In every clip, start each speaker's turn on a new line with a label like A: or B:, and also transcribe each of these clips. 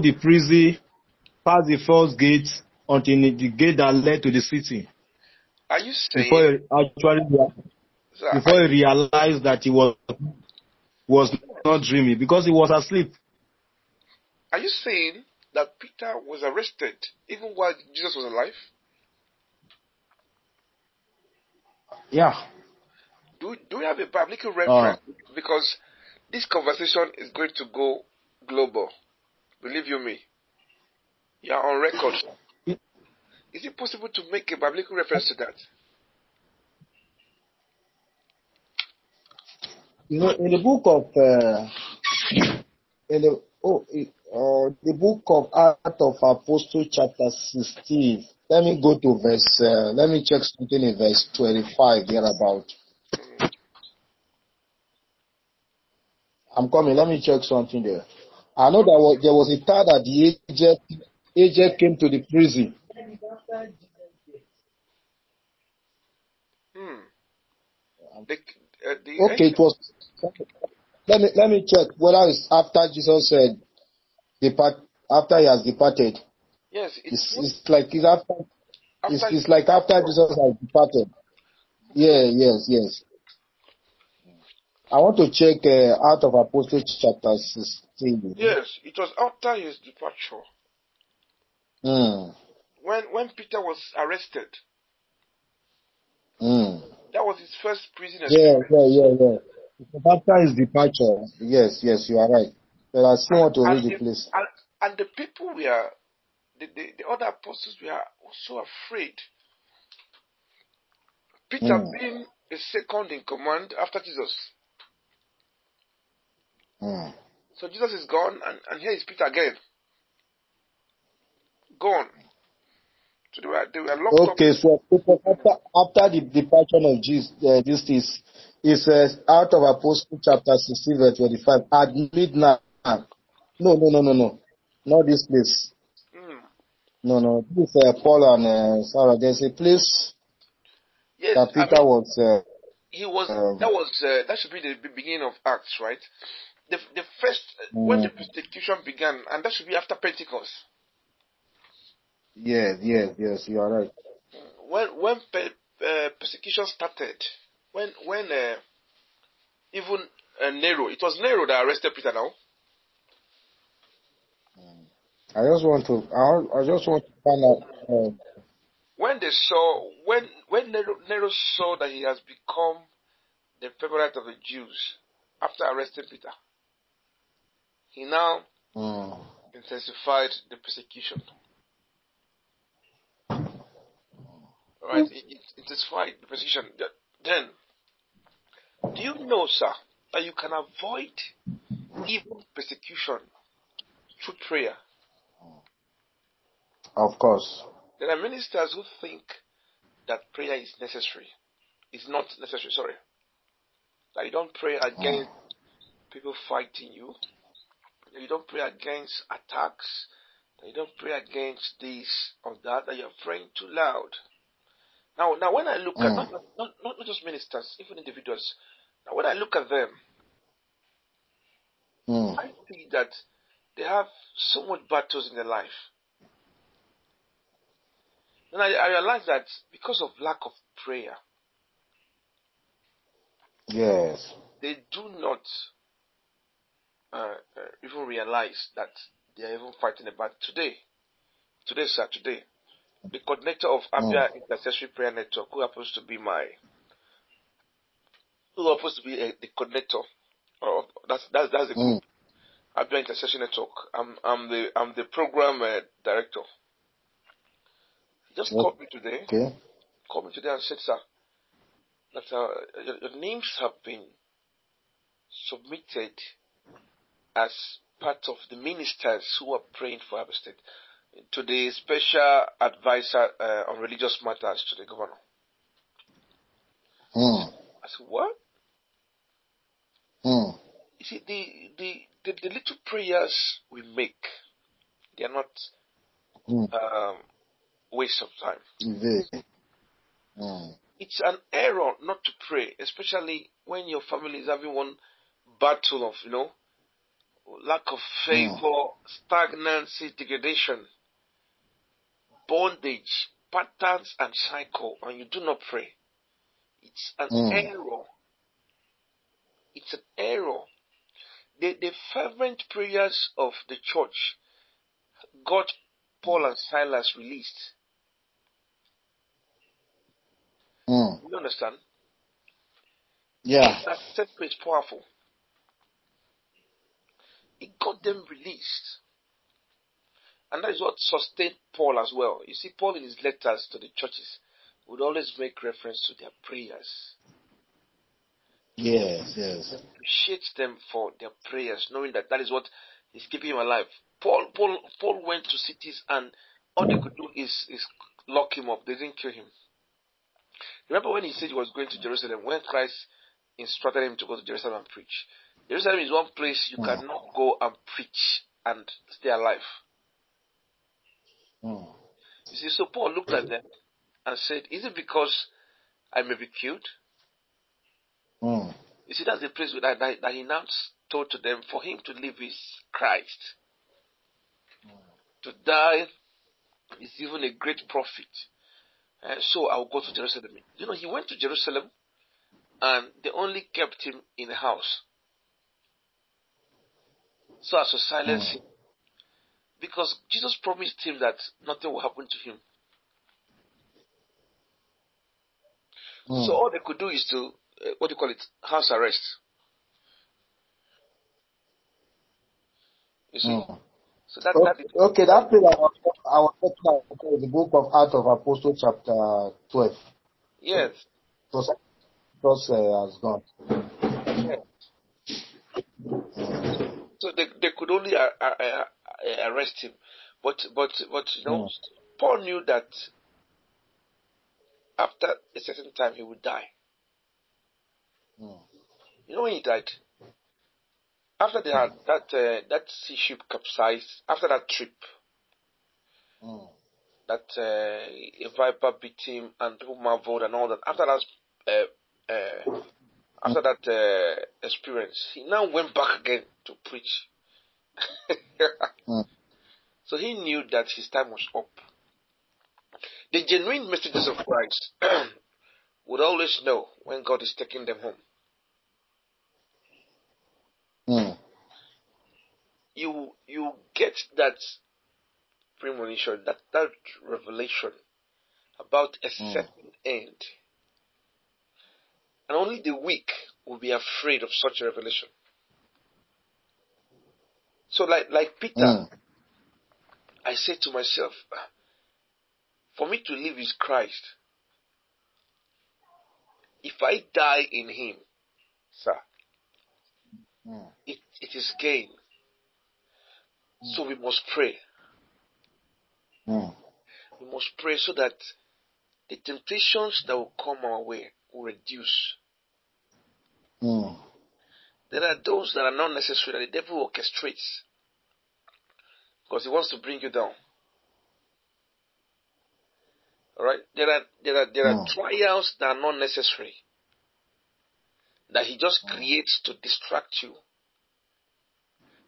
A: the prison, past the first gate, until the gate that led to the city.
B: Are you saying
A: Before he actually before
B: are,
A: he realized that he was was not dreaming because he was asleep.
B: are you saying that Peter was arrested even while Jesus was alive?
A: Yeah.
B: Do do we have a biblical reference? Ah. Because this conversation is going to go global. Believe you me. You are on record. Is it possible to make a biblical reference to that?
A: You know, in the book of uh, in the oh, uh, the book of Acts of Apostles, chapter sixteen. Let me go to verse. Uh, let me check something in verse twenty-five thereabout. I'm coming. Let me check something there. I know there was there was a time that the agent agent came to the prison.
B: Hmm. The, uh, the
A: Okay, it was. Let me let me check whether it's after Jesus said depart after he has departed.
B: yes, it
A: It's,
B: was
A: it's like it's after it's,
B: after
A: it's like after Jesus has departed. Yeah, yes, yes. I want to check uh, Acts of Apostles chapter sixteen.
B: yes, it was after his departure
A: Mm,
B: when when Peter was arrested.
A: mm.
B: That was his first prison
A: Yeah,
B: experience.
A: yeah, yeah, yeah. After his departure. Yes, yes, you are right. But I still want to read the, place.
B: and, and the people were, the, the, the other apostles were also afraid. Peter
A: Mm,
B: being a second in command after Jesus.
A: Mm.
B: So Jesus is gone, and, and here is Peter again. Gone. So they were, they were locked
A: Okay,
B: up.
A: so after after the departure of Jesus, uh, this is it says Acts of Apostle chapter 16 verse 25 at midnight. No, no, no, no, no, not this place.
B: Mm.
A: No, no, this is uh, Paul and uh, Sarah. There's a place
B: Yes,
A: that
B: I
A: Peter
B: mean,
A: was. Uh,
B: he was,
A: um,
B: that was, uh, that should be the beginning of Acts, right? The, the first, when the
A: mm,
B: persecution began, and that should be after Pentecost.
A: yes, yes, yes, you are right.
B: when when pe- uh, persecution started, when when uh, even uh, Nero, it was Nero that arrested Peter. Now,
A: I just want to. I, I just want to find out. Um,
B: when they saw when when Nero, Nero saw that he has become the favorite of the Jews after arresting Peter, he now
A: mm,
B: intensified the persecution. Right, it, it intensified the persecution. Then, do you know, sir, that you can avoid even persecution through prayer?
A: of course.
B: There are ministers who think that prayer is necessary. It's not necessary, sorry. That you don't pray
A: Mm,
B: against people fighting you. That you don't pray against attacks. That you don't pray against this or that. That you're praying too loud. Now, now when I look at not,
A: mm,
B: not, not, not just ministers, even individuals. Now, when I look at them,
A: mm,
B: I see that they have so much battles in their life. And I, I realize that because of lack of prayer,
A: yes.
B: they do not uh, uh, even realize that they are even fighting about today. Today, sir, today. The coordinator of Abia
A: Mm,
B: Intercessory Prayer Network, who happens to be my, who happens to be uh, the coordinator, or that's that's that's the group,
A: mm.
B: Abia Intercession Network. I'm I'm the I'm the program uh, director. He just called me today,
A: Okay.
B: called me today and said, sir, that uh, your, your names have been submitted as part of the ministers who are praying for Abia State to the special advisor uh, on religious matters to the governor.
A: Mm,
B: I said, what?
A: mm.
B: You see, the, the, the, the little prayers we make, they are not
A: Mm.
B: um, waste of time.
A: Mm.
B: It's an error not to pray, especially when your family is having one battle of, you know, lack of favor, mm. stagnancy, degradation, bondage, patterns, and cycle, and you do not pray, it's an mm. error. It's an error. The, the fervent prayers of the church got Paul and Silas released.
A: Mm.
B: You understand?
A: Yeah.
B: That statement is powerful. It got them released. And that is what sustained Paul as well. You see, Paul in his letters to the churches would always make reference to their prayers.
A: Yes, yes.
B: Appreciate them for their prayers, knowing that that is what is keeping him alive. Paul, Paul, Paul went to cities, and all they could do is, is lock him up. They didn't kill him. Remember when he said he was going to Jerusalem? When Christ instructed him to go to Jerusalem and preach. Jerusalem is one place you mm. cannot go and preach and stay alive.
A: Mm.
B: You see, so Paul looked at them and said, Is it because I may be killed?
A: Mm.
B: You see, that's the place that, that, that he now told to them for him to live is Christ. To die is even a great profit. So I will go to Jerusalem. You know, he went to Jerusalem and they only kept him in the house so as to silence him. Because Jesus promised him that nothing will happen to him. Mm. So all they could do is to, uh, what do you call it, house arrest. You see?
A: Mm.
B: So that,
A: okay,
B: that
A: okay, that thing I was, I was talking about the book of Acts of Apostles, chapter 12.
B: Yes.
A: Because, because uh, has gone.
B: So they, they could only uh, uh, uh, arrest him. But, but, but, you know, mm. Paul knew that after a certain time he would die.
A: Mm.
B: You know when he died? After they had that uh, that sea ship capsized, after that trip,
A: mm.
B: that uh, a viper bit him and people marveled and all that. After that, uh, uh, after that uh, experience, he now went back again to preach.
A: mm.
B: So he knew that his time was up. The genuine messages of Christ would always know when God is taking them home.
A: Mm.
B: You you get that premonition, that that revelation about a mm. certain end. And only the weak will be afraid of such a revelation. So like like Peter, mm. I said to myself, for me to live is Christ. If I die in him, sir,
A: mm.
B: it, it is gain. Mm. So we must pray.
A: Mm.
B: We must pray so that the temptations that will come our way reduce.
A: Mm.
B: There are those that are not necessary that the devil orchestrates because he wants to bring you down. Alright? There are there are there are mm. trials that are not necessary. That he just creates to distract you.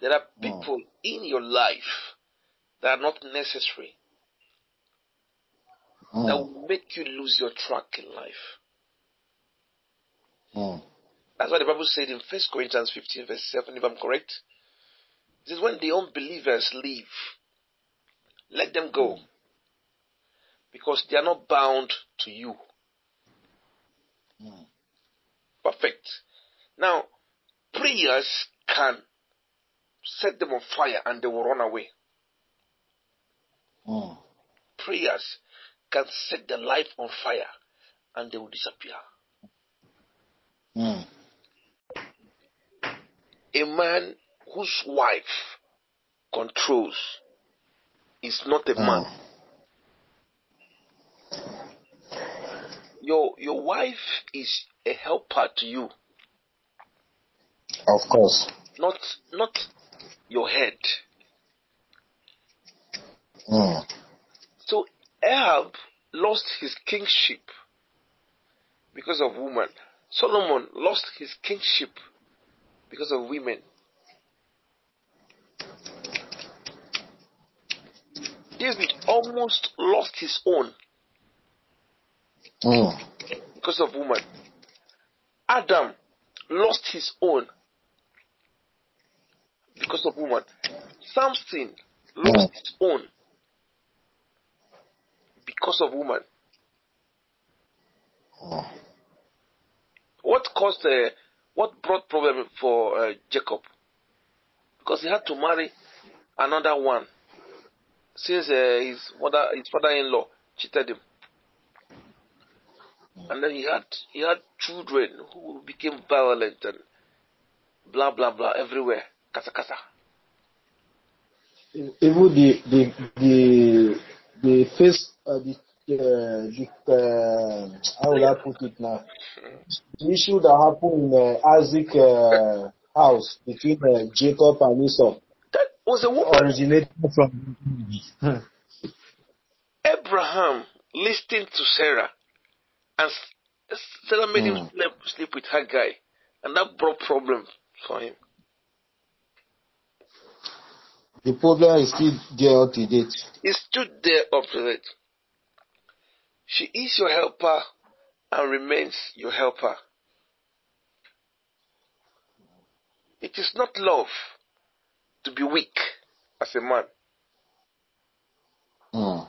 B: There are hmm. people mm. in your life that are not necessary. That will make you lose your track in life.
A: Mm.
B: That's what the Bible said in 1 Corinthians 15, verse 7, if I'm correct. It says, When the unbelievers leave, let them go. Because they are not bound to you.
A: Mm.
B: Perfect. Now, prayers can set them on fire and they will run away.
A: Mm.
B: Prayers can set their life on fire and they will disappear.
A: Mm.
B: A man whose wife controls is not a man. Your your wife is a helper to you.
A: Of course.
B: Not not your head.
A: Mm.
B: So Ahab lost his kingship because of woman. Solomon lost his kingship because of women. David almost lost his own
A: mm.
B: because of woman. Adam lost his own because of woman. Samson lost mm. his own because of woman. Caused uh, what brought problem for uh, Jacob? Because he had to marry another one since uh, his mother, his father-in-law cheated him, and then he had he had children who became violent and blah blah blah everywhere. Kasa kasa.
A: Even the the the the face uh, the uh, the uh, how will I put it now? The issue that happened in uh, Isaac uh, house between uh, Jacob and Esau
B: That was a woman.
A: originated from.
B: Abraham listened to Sarah, and Sarah made him
A: Mm.
B: sleep, sleep with her guy, and that brought problems for him.
A: the problem is still there up to date.
B: He stood there up to it. She is your helper and remains your helper. It is not love to be weak as a man.
A: Mm.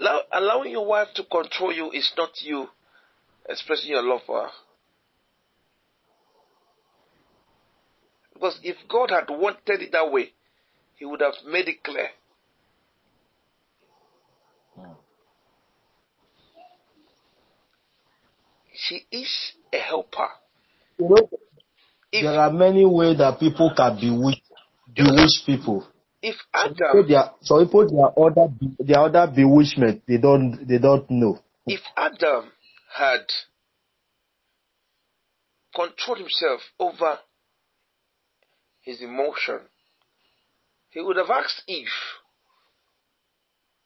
B: Allow, allowing your wife to control you is not you expressing your love for her. Because if God had wanted it that way, He would have made it clear. She is a helper.
A: You know,
B: If,
A: there are many ways that people can bewitch bewitch people.
B: if
A: Some people,
B: Adam
A: they are, some people, they are other, are other bewitchment. They don't, they don't know.
B: if Adam had controlled himself over his emotion, he would have asked Eve,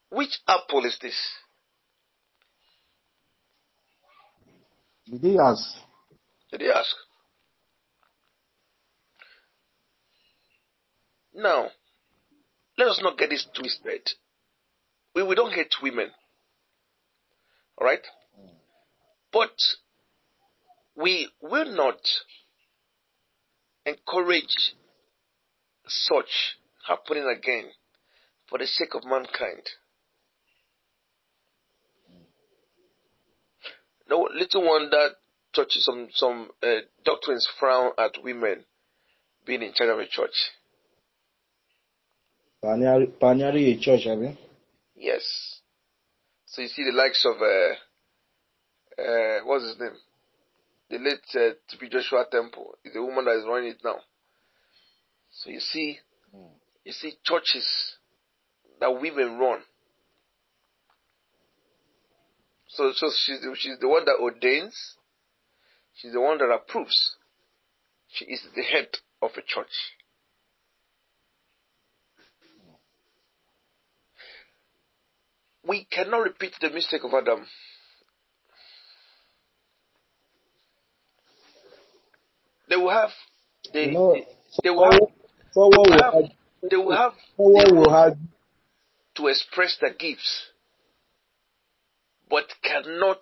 B: Which apple is this?
A: Did he ask?
B: Did he ask? Now, let us not get this twisted. We, we don't hate women. Alright? But we will not encourage such happening again for the sake of mankind. No little wonder churches, some some uh, doctrines frown at women being in charge of a church.
A: A church, I mean.
B: Yes. So you see the likes of uh, uh, what's his name? The late uh, T.B. Joshua Temple is the woman that is running it now. So you see, you see churches that women run. So, so she's the, she's the one that ordains. She's the one that approves. She is the head of a church. We cannot repeat the mistake of Adam. They will have they,
A: know,
B: they, they will have
A: someone will
B: have-
A: have,
B: they will have
A: someone will have,
B: to express their gifts, but cannot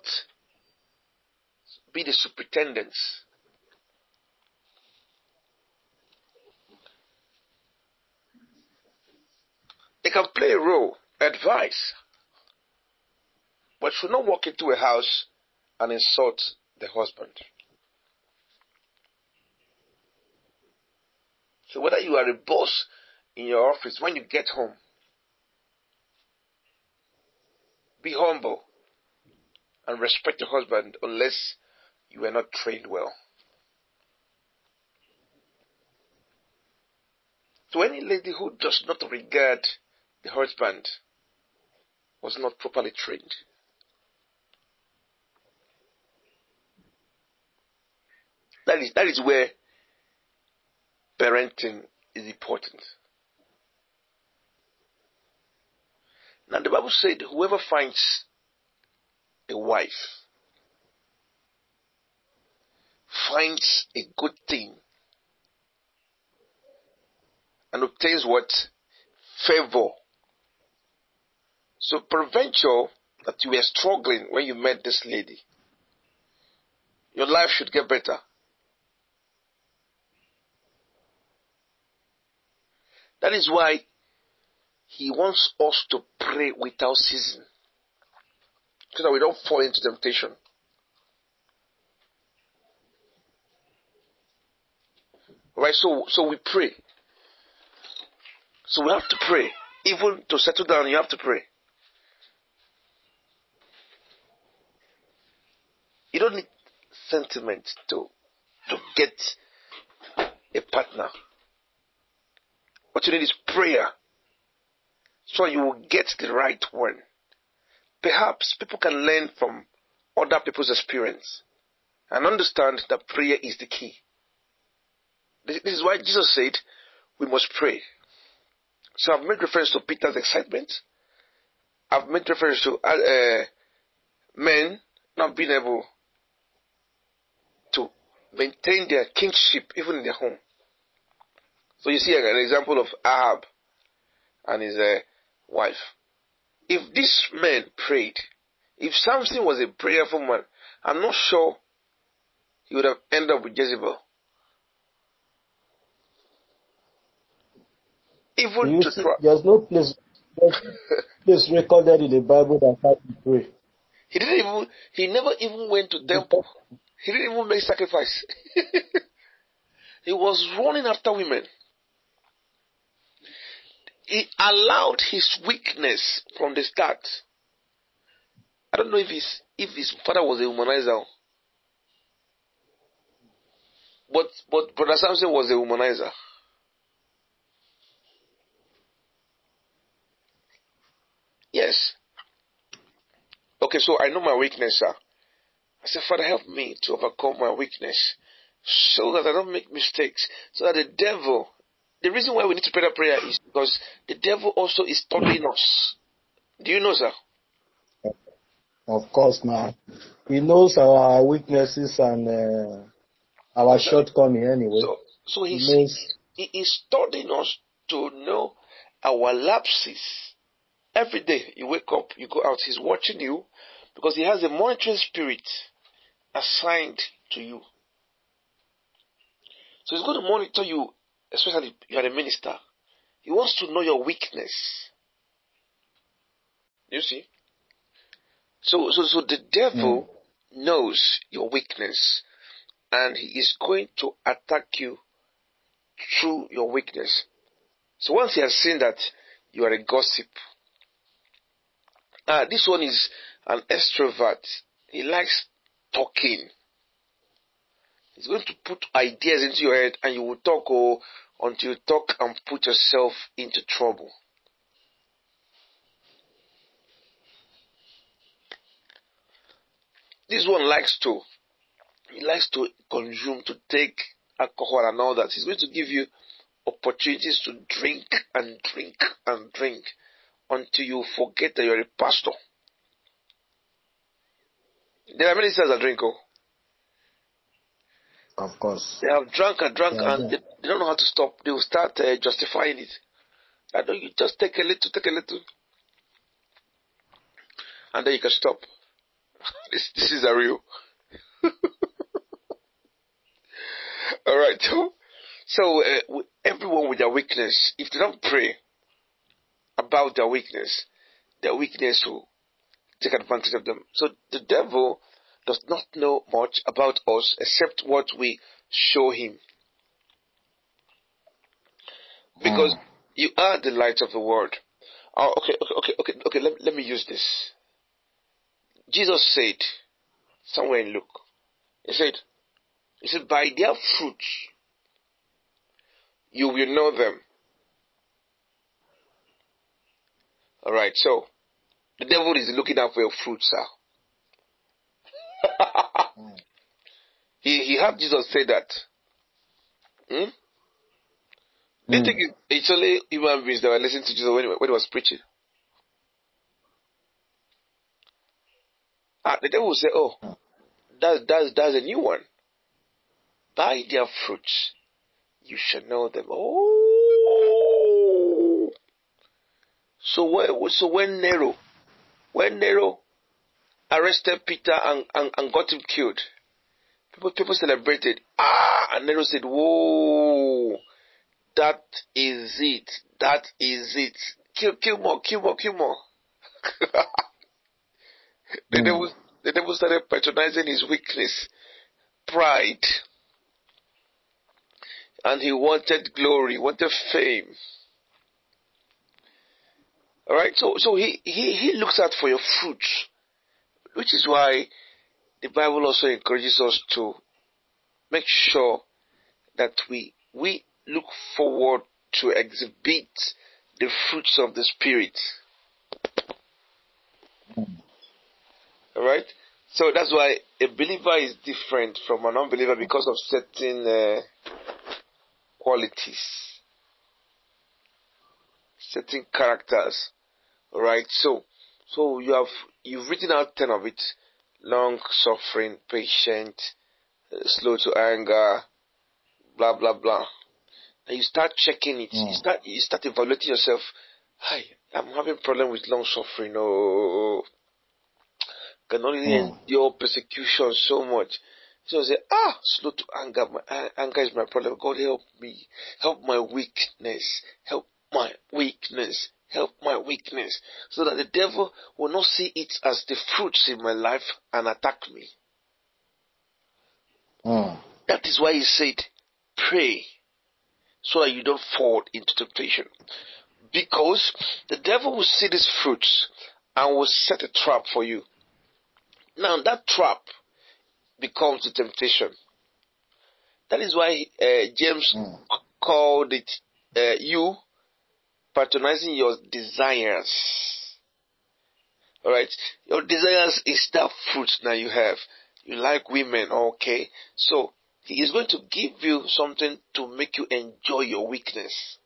B: be the superintendents. They can play a role, advise, but should not walk into a house and insult the husband. So whether you are a boss in your office, when you get home, be humble and respect your husband unless you are not trained well. To any lady who does not regard the husband was not properly trained. That is, that is where parenting is important. Now, the Bible said, whoever finds a wife finds a good thing and obtains what? Favor So peradventure that you were struggling when you met this lady. Your life should get better. That is why he wants us to pray without ceasing. So that we don't fall into temptation. Right? So so we pray. So we have to pray. Even to settle down, you have to pray. You don't need sentiment to to get a partner. What you need is prayer. So you will get the right one. Perhaps people can learn from other people's experience and understand that prayer is the key. This is why Jesus said we must pray. So I've made reference to Peter's excitement. I've made reference to uh, men not being able to maintain their kingship even in their home. So you see an example of Ahab and his uh, wife. If this man prayed, if Samson was a prayerful man, I'm not sure he would have ended up with Jezebel. Even to
A: see, there's no place, place recorded in the Bible that how to pray.
B: He didn't even. He never even went to temple. He didn't even make sacrifice. he was running after women. He allowed his weakness from the start. I don't know if his if his father was a womanizer. But but Brother Samson was a womanizer. Yes. Okay, so I know my weakness, sir. I said, Father, help me to overcome my weakness so that I don't make mistakes, so that the devil, the reason why we need to pray that prayer is because the devil also is studying us. Do you know, sir?
A: Of course, now. He knows our weaknesses and uh, our shortcomings anyway.
B: So, so he's, he, knows... he is studying us to know our lapses Every day you wake up, you go out, he's watching you because he has a monitoring spirit assigned to you. So he's going to monitor you, especially if you are a minister. He wants to know your weakness. You see? So, so, so the devil mm. knows your weakness and he is going to attack you through your weakness. So once he has seen that you are a gossip, uh, this one is an extrovert. He likes talking. He's going to put ideas into your head and you will talk oh, until you talk and put yourself into trouble. This one likes to, he likes to consume, to take alcohol and all that. He's going to give you opportunities to drink and drink and drink until you forget that you're a pastor. There are many ministers that drink, oh.
A: Of course.
B: They have drunk and drunk yeah, and yeah. They, they, don't know how to stop. They will start uh, justifying it. I know you just take a little, take a little, and then you can stop. this, this is a real. All right. So, so uh, everyone with their weakness, if they don't pray, about their weakness, their weakness will take advantage of them. So the devil does not know much about us except what we show him. Because mm. you are the light of the world. Oh, okay, okay, okay, okay, okay. Let, let me use this. Jesus said, somewhere in Luke, he said, he said, by their fruits you will know them. All right, so the devil is looking out for your fruit, sir. He he had Jesus say that. Hmm? Do you mm. think it's only human beings that were listening to Jesus when, when he was preaching? Ah, the devil will say, "Oh, that's that's that's a new one. By their fruits, you shall know them." Oh, so when, so when Nero when Nero arrested Peter and, and, and got him killed, people, people celebrated. Ah! And Nero said, Whoa, that is it. That is it. Kill, kill more, kill more, kill more. the, mm. devil, the devil started patronizing his weakness, pride. And he wanted glory, wanted fame. Alright, so so he, he, he looks out for your fruits, which is why the Bible also encourages us to make sure that we we look forward to exhibit the fruits of the Spirit. Alright? So that's why a believer is different from an unbeliever because of certain uh, qualities, certain characters. Alright? So, so you have, you've written out 10 of it. Long suffering, patient, uh, slow to anger, blah, blah, blah and you start checking it. Mm. You start you start evaluating yourself. Hi, I'm having problem with long suffering. Oh, can only mm. endure persecution so much. So I say, ah, slow to anger. My anger is my problem. God help me. Help my weakness. Help my weakness. Help my weakness. So that the devil will not see it as the fruits in my life and attack me. Mm. That is why he said, pray so that you don't fall into temptation. Because the devil will see these fruits and will set a trap for you. Now that trap becomes the temptation. That is why uh, James mm. called it uh, you patronizing your desires. Alright? Your desires is that fruit that you have. You like women, okay? So he is going to give you something to make you enjoy your weakness.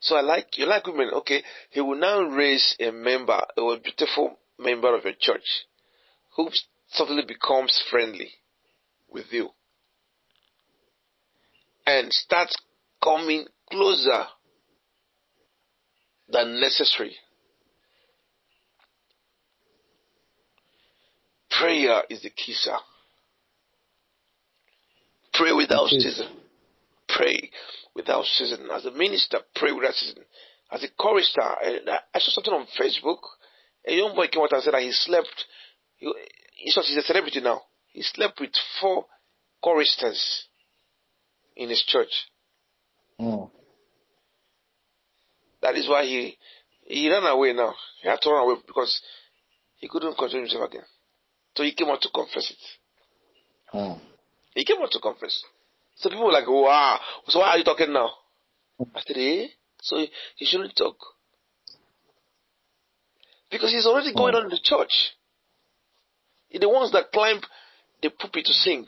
B: So I like you like women, okay? He will now raise a member, a beautiful member of your church, who suddenly becomes friendly with you and starts coming closer than necessary. Prayer is the key, sir. Pray without season. Pray without season. As a minister, pray without season. As a chorister, I, I saw something on Facebook. A young boy came out and said that he slept. He, he's a celebrity now. He slept with four choristers in his church. Mm. That is why he he ran away now. He had to run away because he couldn't control himself again. So he came out to confess it. Mm. He came out to confess. So people were like, wow, so why are you talking now? I said, eh? So he shouldn't talk. Because he's already going on in the church. He's the ones that climb the pulpit to sing.